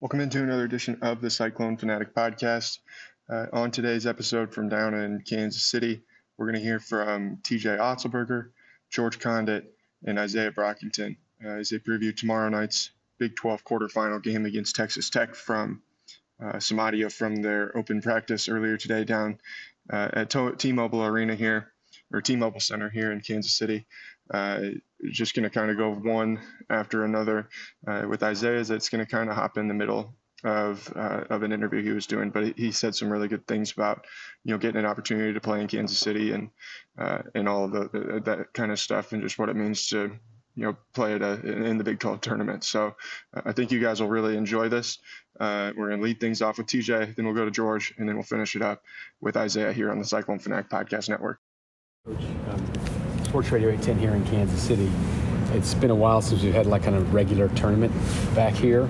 Welcome into another edition of the Cyclone Fanatic podcast. Uh, on today's episode from down in Kansas City, we're going to hear from TJ Otzelberger, George Conditt, and Izaiah Brockington uh, as they preview tomorrow night's Big 12 quarterfinal game against Texas Tech from uh, some audio from their open practice earlier today down uh, at T-Mobile Arena here, or T-Mobile Center here in Kansas City. Just going to kind of go one after another uh, with Izaiah. That's going to kind of hop in the middle of uh, of an interview he was doing, but he said some really good things about you know getting an opportunity to play in Kansas City and uh, and all of the, that kind of stuff and just what it means to you know play at a, in the Big 12 tournament. So uh, I think you guys will really enjoy this. Uh, we're going to lead things off with TJ, then we'll go to George, and then we'll finish it up with Izaiah here on the Cyclone Fanatic Podcast Network. Sports Radio 810 here in Kansas City. It's been a while since we've had like kind of regular tournament back here.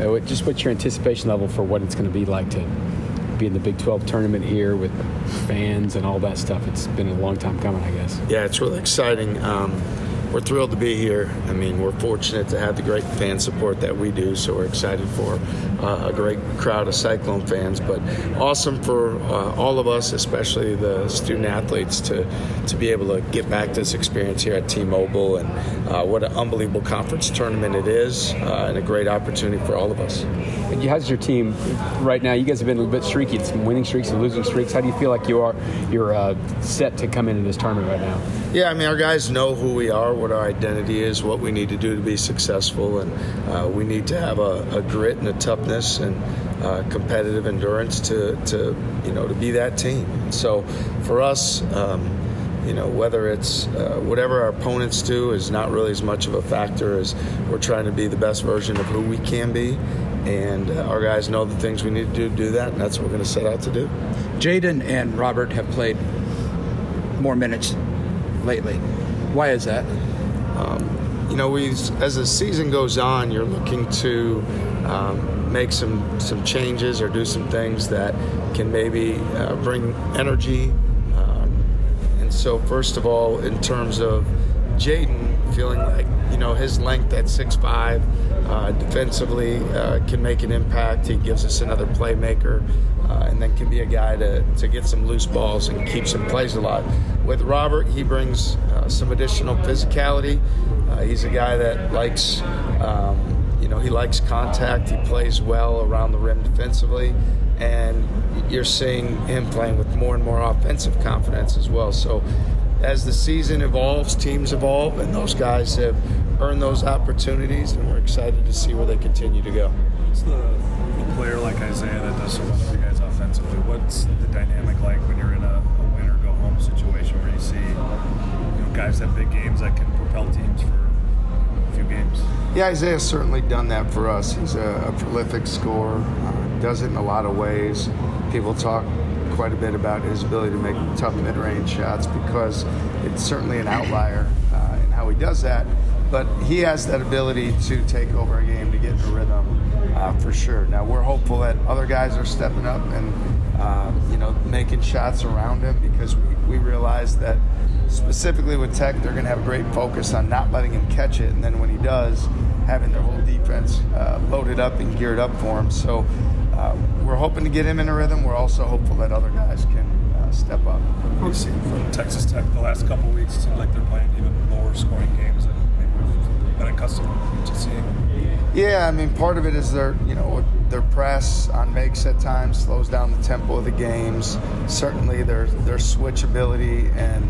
Uh, just what's your anticipation level for what it's going to be like to be in the Big 12 tournament here with fans and all that stuff? It's been a long time coming, I guess. Yeah, it's really exciting. Um, we're thrilled to be here. I mean, we're fortunate to have the great fan support that we do, so we're excited for uh, a great crowd of Cyclone fans. But awesome for uh, all of us, especially the student athletes, to to be able to get back this experience here at T-Mobile, and uh, what an unbelievable conference tournament it is, uh, and a great opportunity for all of us. How's your team right now? You guys have been a little bit streaky, some winning streaks and losing streaks. How do you feel like you are you're uh, set to come into this tournament right now? Yeah, I mean, our guys know who we are what our identity is, what we need to do to be successful, and uh, we need to have a, a, grit and a toughness and uh, competitive endurance to, to you know to be that team. So for us. Um, you know, whether it's uh, whatever our opponents do is not really as much of a factor as we're trying to be the best version of who we can be. And uh, our guys know the things we need to do to do that, and that's what we're going to set out to do. Jaden and Robert have played more minutes lately. Why is that? Um, you know, we as the season goes on, you're looking to um, make some some changes or do some things that can maybe uh, bring energy. Um, and so, first of all, in terms of Jaden feeling like you know his length at 6'5", uh, defensively uh, can make an impact. He gives us another playmaker uh, and then can be a guy to, to get some loose balls and keep some plays alive. With Robert, he brings uh, some additional physicality. Uh, he's a guy that likes, um, you know, he likes contact. He plays well around the rim defensively, and you're seeing him playing with more and more offensive confidence as well. So, as the season evolves, teams evolve, and those guys have earned those opportunities, and we're excited to see where they continue to go. Player like Izaiah that does so well for you guys offensively? What's the dynamic like when you're in a, a win or go home situation where you see you know, guys have big games that can propel teams for a few games? Yeah, Izaiah's certainly done that for us. He's a, a prolific scorer, uh, does it in a lot of ways. People talk quite a bit about his ability to make tough mid-range shots because it's certainly an outlier uh, in how he does that. But he has that ability to take over a game to get in a rhythm uh, for sure. Now we're hopeful that other guys are stepping up and uh, you know making shots around him because we, we realize that specifically with Tech, they're going to have a great focus on not letting him catch it, and then when he does, having their whole defense uh, loaded up and geared up for him. So uh, we're hoping to get him in a rhythm. We're also hopeful that other guys can uh, step up. We've seen from Texas Tech the last couple weeks. It seems like they're playing even lower scoring games than maybe we've been accustomed to seeing. Yeah, I mean, part of it is their, you know, their press on makes at times slows down the tempo of the games. Certainly, their their switchability and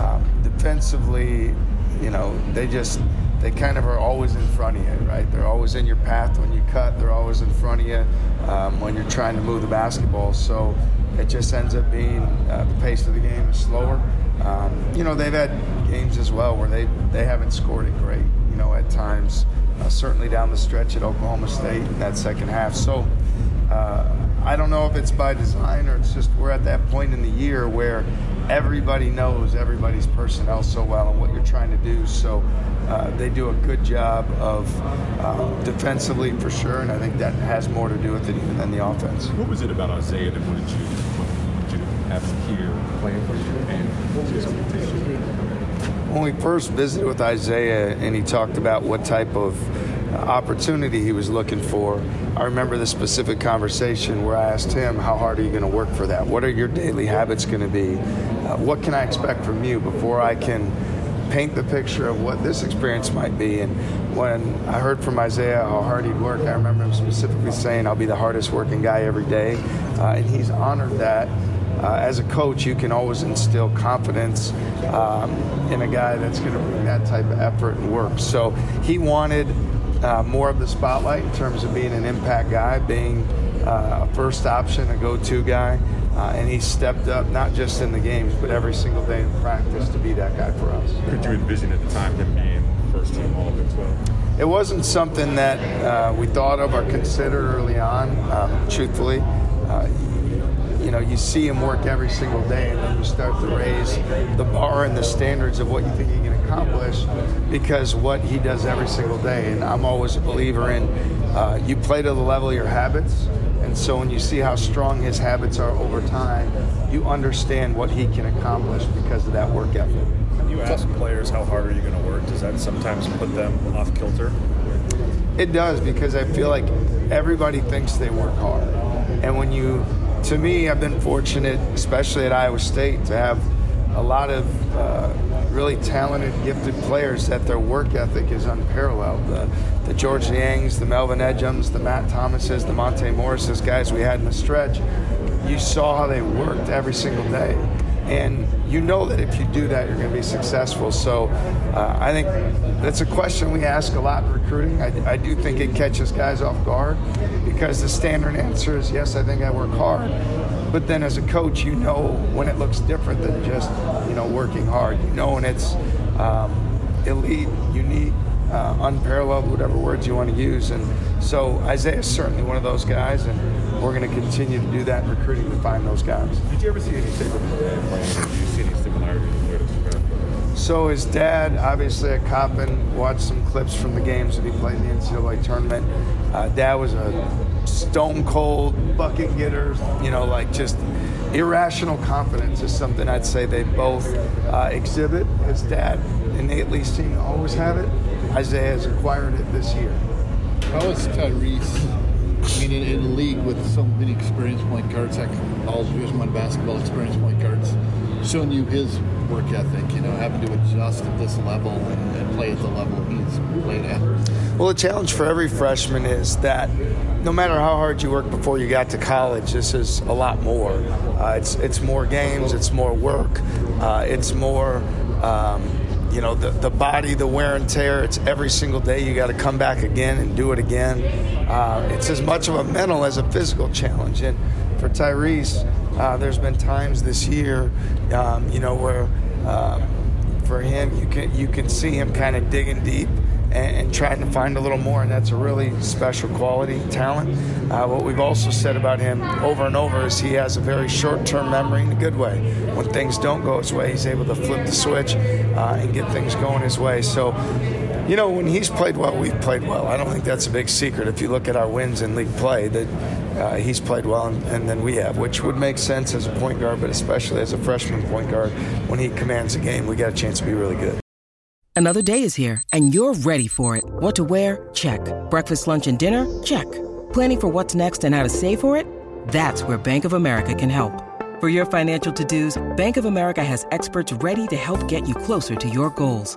um, defensively, you know, they just they kind of are always in front of you, right? They're always in your path when you cut. They're always in front of you um, when you're trying to move the basketball. So it just ends up being uh, the pace of the game is slower. Um, you know, they've had games as well where they they haven't scored it great. You know, at times uh, certainly down the stretch at Oklahoma State in that second half. So uh, I don't know if it's by design or it's just we're at that point in the year where everybody knows everybody's personnel so well and what you're trying to do. So uh, they do a good job of uh, defensively for sure, and I think that has more to do with it even than the offense. What was it about Izaiah that wanted you, wanted you to have him here playing for you and his expectations? When we first visited with Izaiah and he talked about what type of opportunity he was looking for, I remember the specific conversation where I asked him, How hard are you going to work for that? What are your daily habits going to be? Uh, what can I expect from you before I can paint the picture of what this experience might be? And when I heard from Izaiah how hard he'd work, I remember him specifically saying, I'll be the hardest working guy every day. Uh, and he's honored that uh, as a coach, you can always instill confidence um, in a guy that's going to bring that type of effort and work. So he wanted uh, more of the spotlight in terms of being an impact guy, being uh, a first option, a go-to guy, uh, and he stepped up not just in the games but every single day in practice to be that guy for us. Could you envision at the time him being first team All Big 12? It wasn't something that uh, we thought of or considered early on, um, truthfully uh, you know, you see him work every single day, and then you start to raise the bar and the standards of what you think he can accomplish because what he does every single day. And I'm always a believer in uh, you play to the level of your habits. And so when you see how strong his habits are over time, you understand what he can accomplish because of that work ethic. When you ask players how hard are you going to work, does that sometimes put them off kilter? It does because I feel like everybody thinks they work hard. And when you to me, I've been fortunate, especially at Iowa State, to have a lot of uh, really talented, gifted players that their work ethic is unparalleled. The, the Georges Niangs, the Melvin Ejimi, the Matt Thomases, the Monte Morrises, guys we had in the stretch, you saw how they worked every single day. And you know that if you do that, you're going to be successful. So uh, I think that's a question we ask a lot in recruiting. I, I do think it catches guys off guard because the standard answer is yes, I think I work hard. But then as a coach, you know when it looks different than just you know working hard. You know when it's um, elite, unique, uh, unparalleled, whatever words you want to use. And so Izaiah is certainly one of those guys, and we're going to continue to do that in recruiting to find those guys. Did you ever see any similarities? Did you see any similarities? So his dad, obviously at Coppin, watched some clips from the games that he played in the NCAA tournament. Uh, dad was a stone cold bucket getter, you know, like just irrational confidence is something I'd say they both uh, exhibit. His dad innately seemed to always have it. Izaiah has acquired it this year. How is Tyrese? So many experienced point guards, like all Division One basketball experience point guards, showing you his work ethic, you know, having to adjust at this level and, and, play at the level he's played at? Well, the challenge for every freshman is that no matter how hard you work before you got to college, this is a lot more. Uh, it's it's more games, it's more work, uh, it's more. Um, you know the, the body the wear and tear it's every single day you got to come back again and do it again uh, it's as much of a mental as a physical challenge and for tyrese uh, there's been times this year, um, you know, where uh, for him you can you can see him kind of digging deep and, and, trying to find a little more, and that's a really special quality, talent. Uh, what we've also said about him over and over is he has a very short-term memory in a good way. When things don't go his way, he's able to flip the switch uh, and get things going his way. So You know, when he's played well, we've played well. I don't think that's a big secret. If you look at our wins in league play, that uh, he's played well, and, and then we have, which would make sense as a point guard, but especially as a freshman point guard, when he commands a game, we got a chance to be really good. Another day is here, and you're ready for it. What to wear? Check. Breakfast, lunch, and dinner? Check. Planning for what's next and how to save for it? That's where Bank of America can help. For your financial to-dos, Bank of America has experts ready to help get you closer to your goals.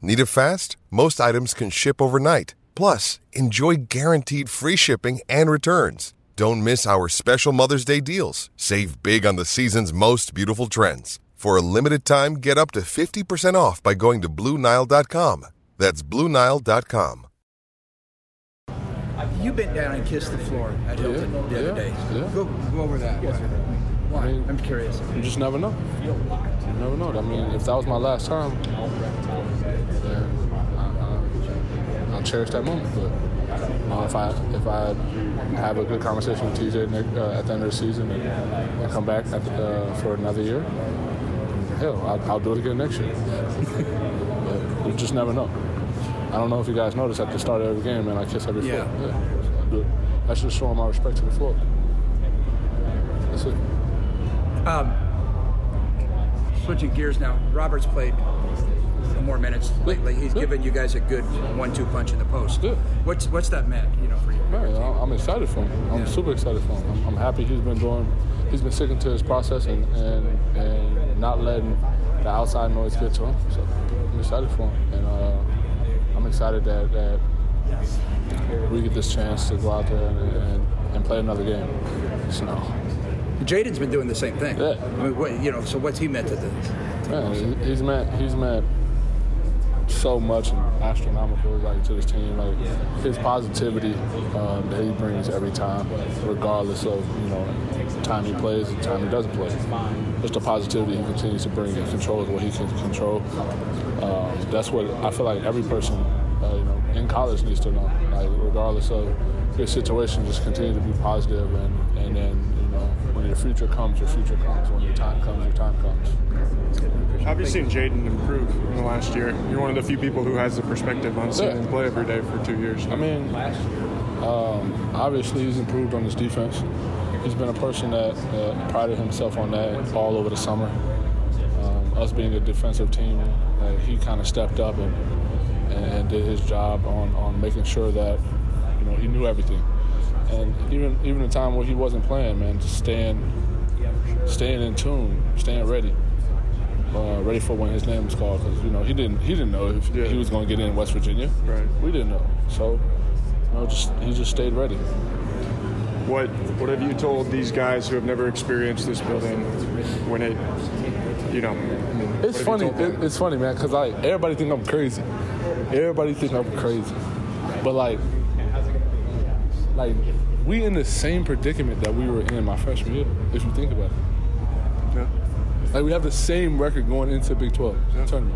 Need it fast? Most items can ship overnight. Plus, enjoy guaranteed free shipping and returns. Don't miss our special Mother's Day deals. Save big on the season's most beautiful trends. For a limited time, get up to 50% off by going to BlueNile.com. That's BlueNile.com. You bent down and kissed the floor at Hilton the other yeah, day. yeah. Go, go over that. Why? I mean, I'm curious. You just never know. You never know. I mean, if that was my last time, then I, I, I'll cherish that moment. But know, if I if I have a good conversation with TJ next, uh, at the end of the season and, and come back at the, uh, for another year, hell, I'll, I'll do it again next year. but you just never know. I don't know if you guys noticed at the start of every game, man, I kiss every Yeah. floor. Yeah, I it. That's just showing my respect to the floor. That's it. Um, switching gears now. Robert's played more minutes lately. He's given you guys a good one-two punch in the post. What's what's that meant, you know, for you? Man, I'm excited for him. I'm super excited for him. I'm, I'm happy he's been doing, he's been sticking to his process and, and, and not letting the outside noise get to him. So I'm excited for him. And uh, I'm excited that, that we get this chance to go out there and, and, and play another game. So, Jaden's been doing the same thing. Yeah. I mean, what, you know, so what's he meant to this? man, he's meant, he's meant so much and astronomical like to this team. Like his positivity um, that he brings every time, regardless of you know time he plays and time he doesn't play. Just the positivity he continues to bring and controls what he can control. Um, that's what I feel like every person uh, you know in college needs to know. Like regardless of your situation, just continue to be positive and and then you know when your future comes, your future comes. When your time comes, your time comes. Have you seen Jaden improve in the last year? You're one of the few people who has the perspective on seeing Yeah. him play every day for two years. I mean, last um, obviously he's improved on his defense. He's been a person that, that prided himself on that all over the summer. Um, us being a defensive team, uh, he kind of stepped up and, and did his job on, on making sure that you know he knew everything. And even even the time where he wasn't playing, man, just staying staying in tune, staying ready. Uh, ready for when his name was called because you know he didn't he didn't know if he was going to get in West Virginia. Right. We didn't know, so you know, just he just stayed ready. What What have you told these guys who have never experienced this building when it, you know? I mean, It's funny. It, it's funny, man, because like everybody think I'm crazy. Everybody think I'm crazy, but like, like we in the same predicament that we were in my freshman year. If you think about it, Yeah. Like we have the same record going into Big 12 tournament.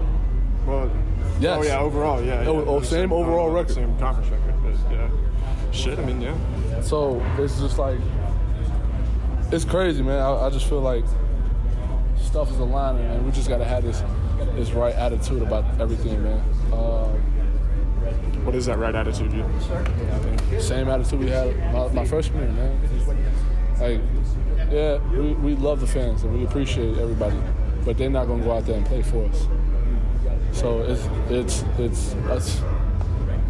Well, Yes. Oh yeah, overall, yeah. Oh, yeah. oh, The same overall record. Same conference record, but yeah. Shit, I mean, yeah. So it's just like it's crazy, man. I, I just feel like stuff is aligning, and we just gotta have this this right attitude about everything, man. Um, What is that right attitude? You? Same attitude we had my, my freshman year, man. Like, yeah, we, we love the fans and we appreciate everybody, but they're not gonna go out there and play for us. So it's it's it's us,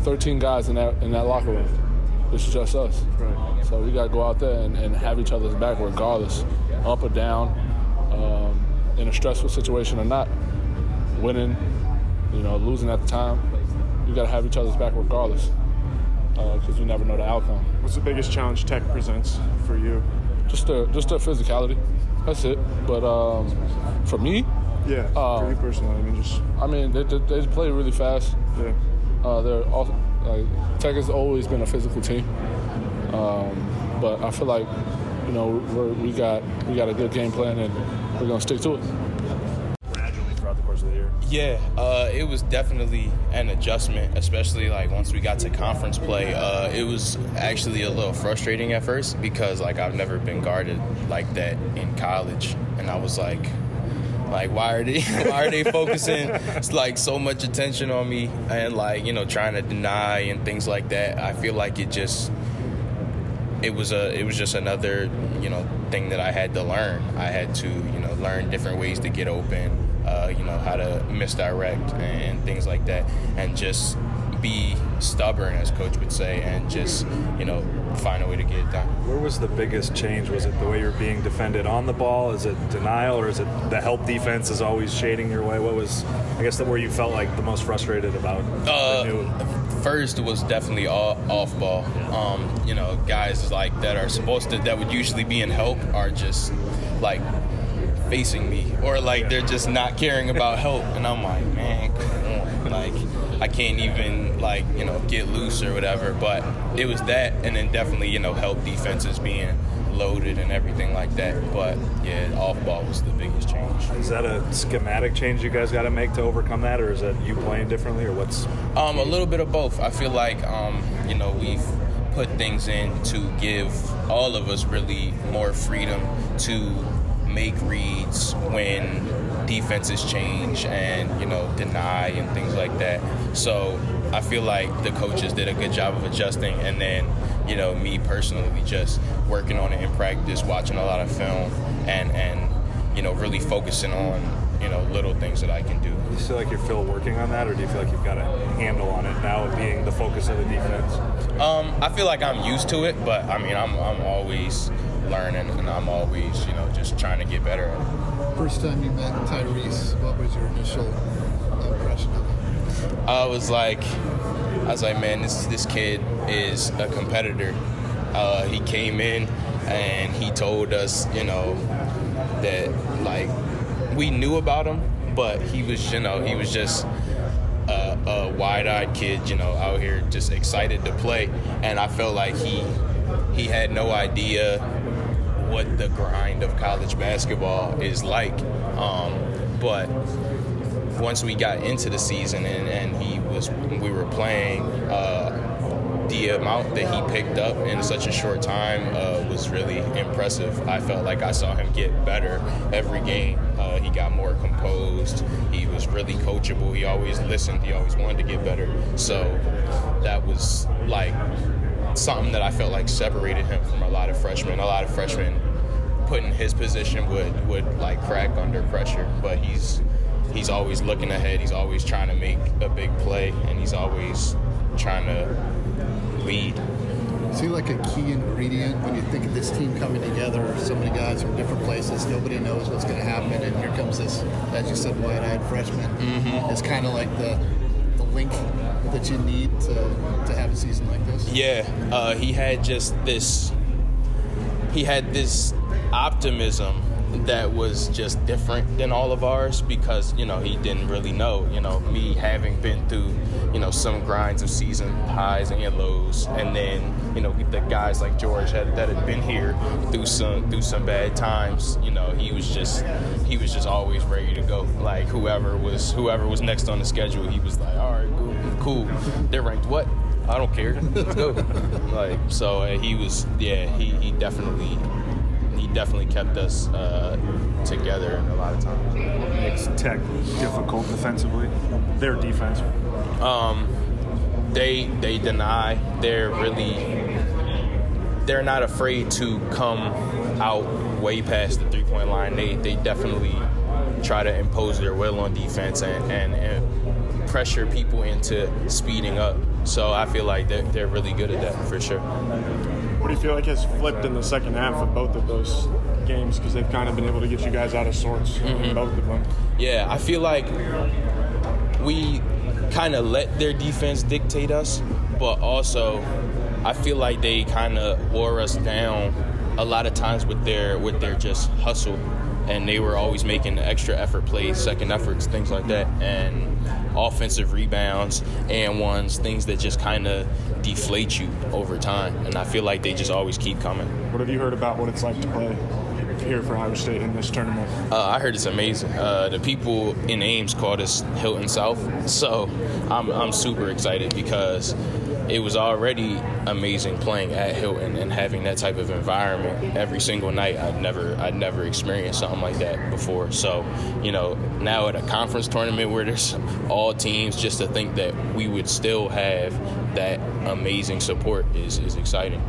13 guys in that in that locker room. It's just us. Right. So we gotta go out there and, and have each other's back regardless, up or down, um, in a stressful situation or not, winning, you know, losing at the time. You gotta have each other's back regardless because you never know the outcome. What's the biggest challenge Tech presents for you? Just the just the physicality. That's it. But um, for me, Yeah, uh, for you personally, I mean, just I mean they, they, they play really fast. yeah. Uh, they're also Like Tech has always been a physical team, um, but I feel like you know we're, we got we got a good game plan and we're gonna stick to it. Gradually throughout the course of the year. Yeah, uh, it was definitely an adjustment, especially like once we got to conference play. Uh, it was actually a little frustrating at first because like I've never been guarded like that in college, and I was like, like why are they why are they focusing like so much attention on me and like you know trying to deny and things like that. I feel like it just it was a it was just another you know thing that I had to learn. I had to you know learn different ways to get open uh, you know, how to misdirect and things like that, and just be stubborn, as coach would say, and just you know find a way to get it done. Where was the biggest change? Was it the way you're being defended on the ball? Is it denial, or is it the help defense is always shading your way? What was, I guess, the where you felt like the most frustrated about? Uh, first was definitely all, off ball. Um, you know, guys like that are supposed to that would usually be in help are just like facing me or like they're just not caring about help and i'm like man come on like i can't even like you know get loose or whatever but it was that and then definitely you know help defenses being loaded and everything like that but yeah off ball was the biggest change Is that a schematic change you guys got to make to overcome that, or is that you playing differently, or what's? Um, a little bit of both. I feel like um, you know we've put things in to give all of us really more freedom to make reads when defenses change and you know deny and things like that. So I feel like the coaches did a good job of adjusting, and then you know me personally just working on it in practice, watching a lot of film, and and you know really focusing on you know little things that I can do. Do you feel like you're still working on that, or do you feel like you've got a handle on it now, being the focus of the defense? Um, I feel like I'm used to it, but I mean I'm I'm always learning, and I'm always you know just trying to get better at it. First time you met Tyrese, what was your initial impression of him? I was like, I was like, man, this this kid is a competitor. Uh, he came in and he told us, you know, that like we knew about him, but he was, you know, he was just a, a wide-eyed kid, you know, out here just excited to play, and I felt like he he had no idea what the grind of college basketball is like. Um, but once we got into the season and, and he was we were playing uh, the amount that he picked up in such a short time uh, was really impressive. I felt like i saw him get better every game. Uh, he got more composed. He was really coachable. He always listened. He always wanted to get better. So that was like something that i felt like separated him from a lot of freshmen a lot of freshmen put in his position would would like crack under pressure but he's he's always looking ahead. He's always trying to make a big play, and he's always trying to lead. Is he like a key ingredient when you think of this team coming together? So many guys from different places, nobody knows what's going to happen, and here comes this, as you said, wide-eyed freshman. Mhm. It's kind of like the link that you need to to have a season like this. Yeah, uh, he had just this. He had this optimism that was just different than all of ours because you know he didn't really know. You know, me having been through you know some grinds of season highs and lows, and then you know the guys like George had, that had been here through some through some bad times. You know, he was just he was just always ready to go. Like whoever was whoever was next on the schedule, he was like, all right, cool, cool. They're ranked what? I don't care. Let's go. like so, uh, he was yeah. He he definitely he definitely kept us uh, together a lot of times. Makes Tech difficult defensively. Their defense. Um, they they deny. They're really they're not afraid to come out way past the three point line. They they definitely try to impose their will on defense and, and, and pressure people into speeding up. So I feel like they're, they're really good at that for sure. You feel like has flipped in the second half of both of those games? Because they've kind of been able to get you guys out of sorts in mm-hmm. both of them. Yeah, I feel like we kind of let their defense dictate us, but also I feel like they kind of wore us down a lot of times with their with their just hustle and they were always making extra effort plays, second efforts, things like that, and offensive rebounds and ones, things that just kind of deflate you over time. And I feel like they just always keep coming. What have you heard about what it's like to play here for Iowa State in this tournament? Uh, I heard it's amazing. Uh, the people in Ames called us Hilton South, so I'm, I'm super excited because it was already amazing playing at Hilton and having that type of environment every single night. I'd never I'd never experienced something like that before. So, you know, now at a conference tournament where there's all teams, just to think that we would still have that amazing support is, is exciting.